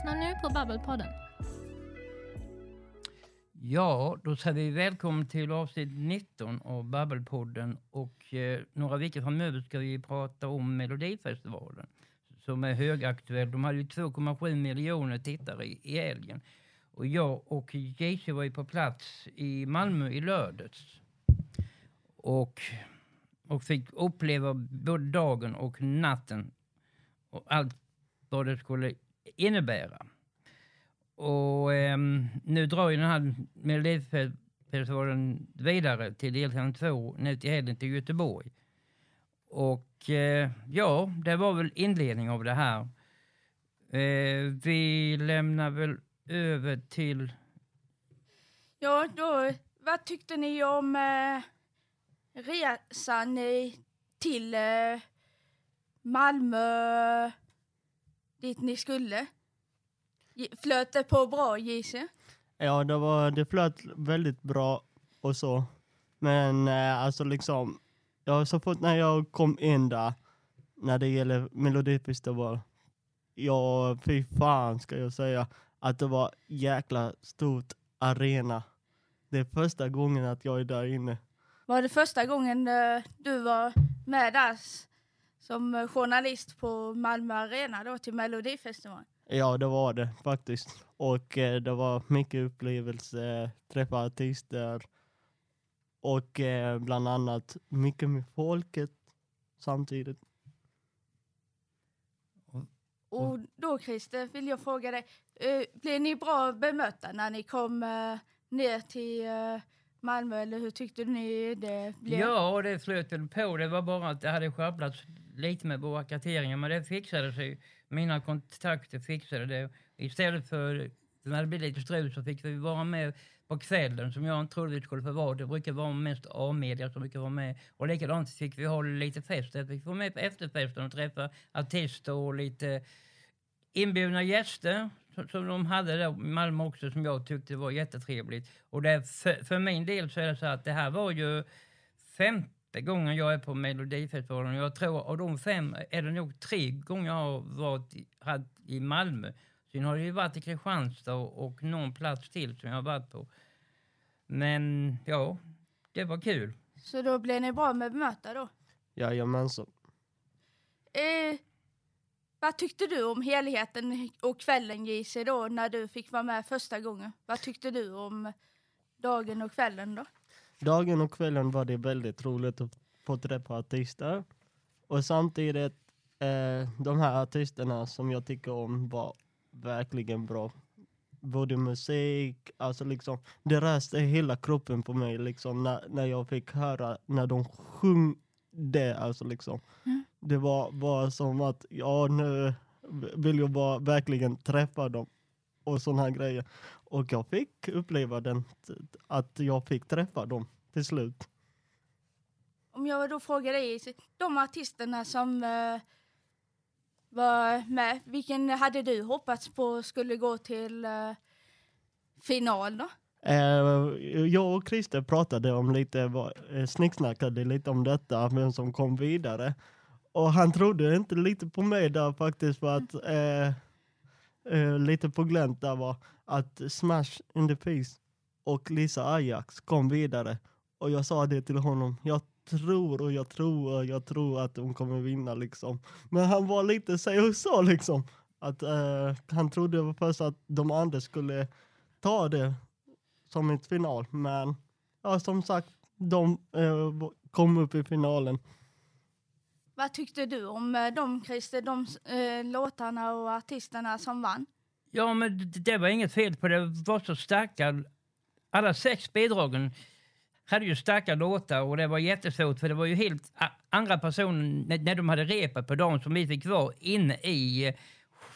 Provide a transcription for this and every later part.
lyssnar nu på Babbelpodden. Ja, då säger vi välkommen till avsnitt 19 av Babbelpodden. Och eh, några veckor framöver ska vi prata om Melodifestivalen som är högaktuell. De hade ju 2,7 miljoner tittare i, i helgen. Och jag och JC var ju på plats i Malmö i lördags. Och, och fick uppleva både dagen och natten och allt vad det skulle innebära. Och eh, nu drar ju den här Melodifestivalen vidare till deltävling 2 nu till helgen till Göteborg. Och eh, ja, det var väl inledning av det här. Eh, vi lämnar väl över till... Ja, då, vad tyckte ni om eh, resan eh, till eh, Malmö dit ni skulle? Flöt det på bra, Gise? Ja, det, var, det flöt väldigt bra och så. Men eh, alltså liksom, ja, så fort när jag kom in där, när det gäller Melodifestival, ja, fy fan ska jag säga, att det var jäkla stort arena. Det är första gången att jag är där inne. Var det första gången eh, du var med där som eh, journalist på Malmö Arena då till Melodifestivalen? Ja, det var det faktiskt. Och eh, det var mycket upplevelse, träffa artister och eh, bland annat mycket med folket samtidigt. Och då Christer vill jag fråga dig, eh, blev ni bra bemötta när ni kom eh, ner till eh, Malmö eller hur tyckte ni det blev? Ja, det flöt väl på. Det var bara att det hade sjabblats lite med våra karteringar, men det fixade sig. Mina kontakter fixade det. Istället för när det blev lite strul så fick vi vara med på kvällen som jag inte trodde vi skulle få vara. Det brukar vara mest A-media som brukar vara med. Och likadant fick vi ha lite fest. Vi fick vara med på efterfesten och träffa artister och lite inbjudna gäster som, de hade där i Malmö också som jag tyckte var jättetrevligt. Och det, för, för min del så är det så att det här var ju femte gången jag är på Melodifestivalen. Jag tror av de fem är det nog tre gånger jag har varit i, haft i Malmö. Sen har det ju varit i Kristianstad och, och någon plats till som jag har varit på. Men ja, det var kul. Så då blev ni bra med bemötta då? Jajamensan. Eh, vad tyckte du om helheten och kvällen JC då när du fick vara med första gången? Vad tyckte du om dagen och kvällen då? Dagen och kvällen var det väldigt roligt att få träffa artister. Och samtidigt, eh, de här artisterna som jag tycker om var verkligen bra. Både musik, alltså liksom, det reste hela kroppen på mig liksom när, när jag fick höra när de sjöng det, alltså liksom. Det var bara som att, ja nu vill jag bara verkligen träffa dem och sådana här grejer. Och jag fick uppleva den, att jag fick träffa dem till slut. Om jag då frågar dig, de artisterna som eh, var med, vilken hade du hoppats på skulle gå till eh, final då? Eh, jag och Christer pratade om lite, eh, snicksnackade lite om detta, vem som kom vidare. Och han trodde inte lite på mig där faktiskt för att eh, eh, lite på glänt där var att Smash in the Peace och Lisa Ajax kom vidare. Och jag sa det till honom, jag tror och jag tror och jag tror att hon kommer vinna liksom. Men han var lite sig och så liksom. Att eh, han trodde först att de andra skulle ta det som ett final. Men ja, som sagt, de eh, kom upp i finalen. Vad tyckte du om eh, de Christer, de eh, låtarna och artisterna som vann? Ja, men det, var inget fel på det. Det var så starka... Alla sex bidragen hade ju starka låtar och det var jättesvårt för det var ju helt andra personer när, de hade repat på dagen som vi fick vara inne i eh,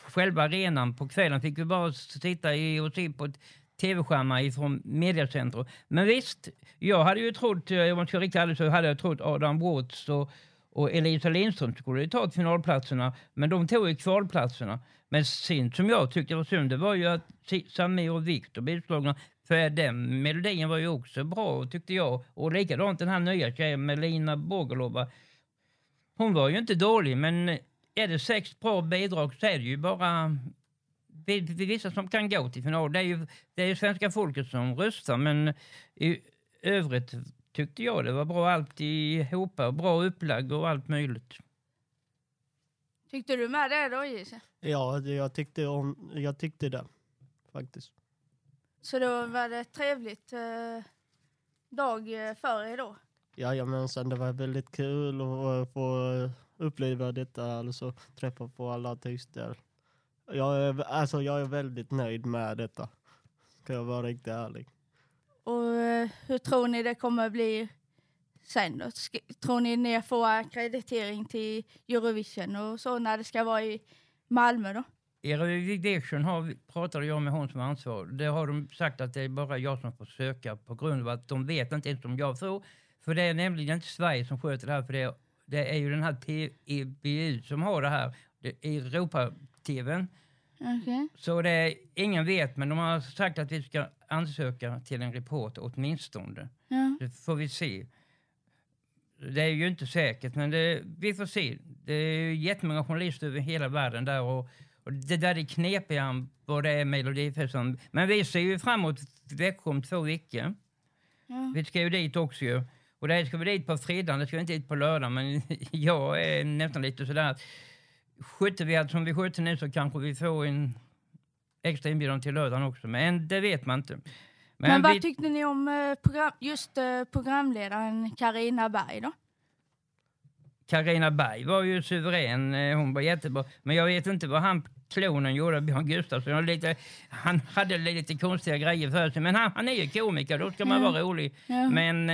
själva arenan på kvällen. Fick vi bara sitta i och se på ett tv-skärmar ifrån mediacentrum. Men visst, jag hade ju trott, eh, om man ska riktigt ärlig så hade jag trott Adam Watts och, och Elisa Lindström skulle ju ta finalplatserna, men de tog ju kvalplatserna. Men sen som jag tyckte var synd, det var ju att Samir och Viktor blev utslagna. För den melodin var ju också bra tyckte jag. Och likadant den här nya tjejen Melina Bogolova. Hon var ju inte dålig men är det sex bra bidrag så är det ju bara vissa som kan gå till final. Det är ju det är ju svenska folket som röstar, men i övrigt tyckte jag det var bra alltihopa. Bra upplag och allt möjligt. Tyckte du med det då Gise? Ja, jag tyckte, om, jag tyckte det faktiskt. Så då var det ett trevligt eh, dag eh, för er då? Jajamensan, det var väldigt kul att få uppleva detta, alltså träffa på alla artister. Jag är, alltså, jag är väldigt nöjd med detta. Ska jag vara riktigt ärlig. Och eh, hur tror ni det kommer bli sen då? Sk- tror ni ni får akkreditering till Eurovision och så när det ska vara i Malmö då? Eurovision har, pratade jag med hon som är ansvarig. Det har de sagt att det är bara jag som får söka på grund av att de vet inte ens om jag får. För det är nämligen inte Sverige som sköter det här. För det är, det är ju den här PEBU som har det här. Det är Europa-TVn. Okej. Så det är, ingen vet, men de har sagt att vi ska ansöka till en report åtminstone. Ja. Det får vi se. Det är ju inte säkert, men det, vi får se. Det är ju jättemånga journalister över hela världen där och, och det där är knepigare vad det är Melodifestivalen. Men vi ser ju framåt Växjö om två veckor. Ja. Vi ska ju dit också ju. Och det ska vi dit på fredag, det ska vi inte dit på lördag. Men jag är nästan lite sådär sköter vi allt som vi sköter nu så kanske vi får en extra inbjudan till lördagen också. Men det vet man inte. Men, vad vi- tyckte ni om eh, program, just eh, programledaren Karina Berg då? Carina Berg var ju suverän, eh, hon var jättebra. Men jag vet inte vad han, klonen, gjorde, Björn Gustafsson. Han, lite, han hade lite konstiga grejer för sig. Men han, han är ju komiker, då ska man vara rolig. Ja. Men,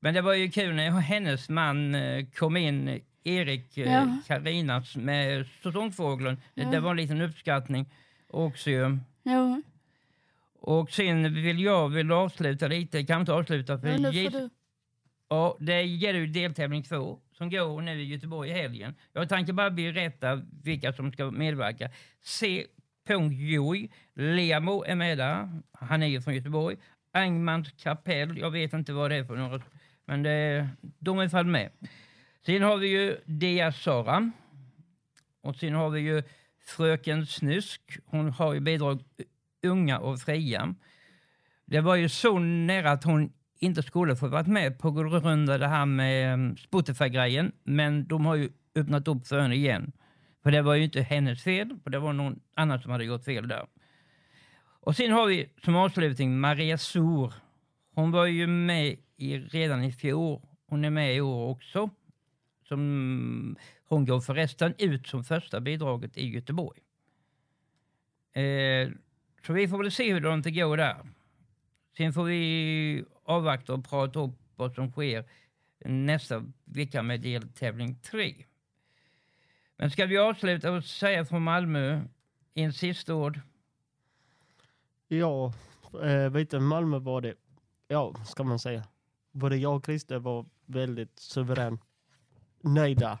men det var ju kul när hennes man kom in, Erik, eh, Ja. Karinas, med säsongfågeln. Det- Ja. Det var en liten uppskattning också. Jo, Och sen vill jag vill avsluta lite, kan inte avsluta för ja, du. Ja, det gäller ju deltävling två som går nu i Göteborg i helgen. Jag tänkte bara berätta vilka som ska medverka. C. Joy, Lemo är med där. Han är ju från Göteborg. Engmans kapell, jag vet inte vad det är för några, men det, de är fall med. Sen har vi ju Dia Sara. Och sen har vi ju Fröken Snusk. Hon har ju bidrag Unga och fria. Det var ju så nära att hon inte skulle få varit med på grund av det här med mm, Spotify-grejen. Men de har ju öppnat upp för henne igen. För det var ju inte hennes fel, för det var någon annan som hade gjort fel där. Och sen har vi som avslutning Maria Sor. Hon var ju med i, redan i fjol. Hon är med i år också. Som, hon går förresten ut som första bidraget i Göteborg. Eh, så vi får väl se hur det går där. Sen får vi avvakta och prata upp vad som sker nästa vecka med deltävling 3. Men ska vi avsluta och säga från Malmö en sista ord? Ja, eh, vet du, Malmö var det, ja, ska man säga. Både jag och Christer var väldigt suverän nöjda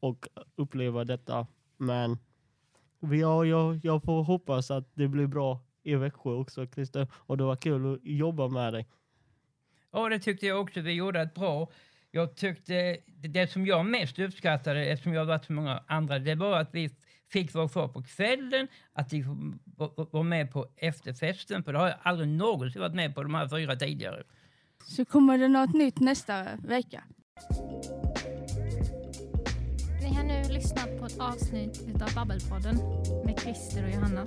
och uppleva detta. Men vi, ja, jag, jag får hoppas att det blir bra i Växjö också, Christer. Och det var kul att jobba med dig. Ja, det tyckte jag också. Vi gjorde ett bra. Jag tyckte det, som jag mest uppskattade, eftersom jag har varit så många andra, det var att vi fick vara kvar på kvällen, att vi var- var med på efterfesten, för det har jag aldrig någonsin varit med på de här fyra tidigare. Så kommer det något nytt nästa vecka. Ni har nu lyssnat på ett avsnitt av Babbelpodden med Christer och Johanna.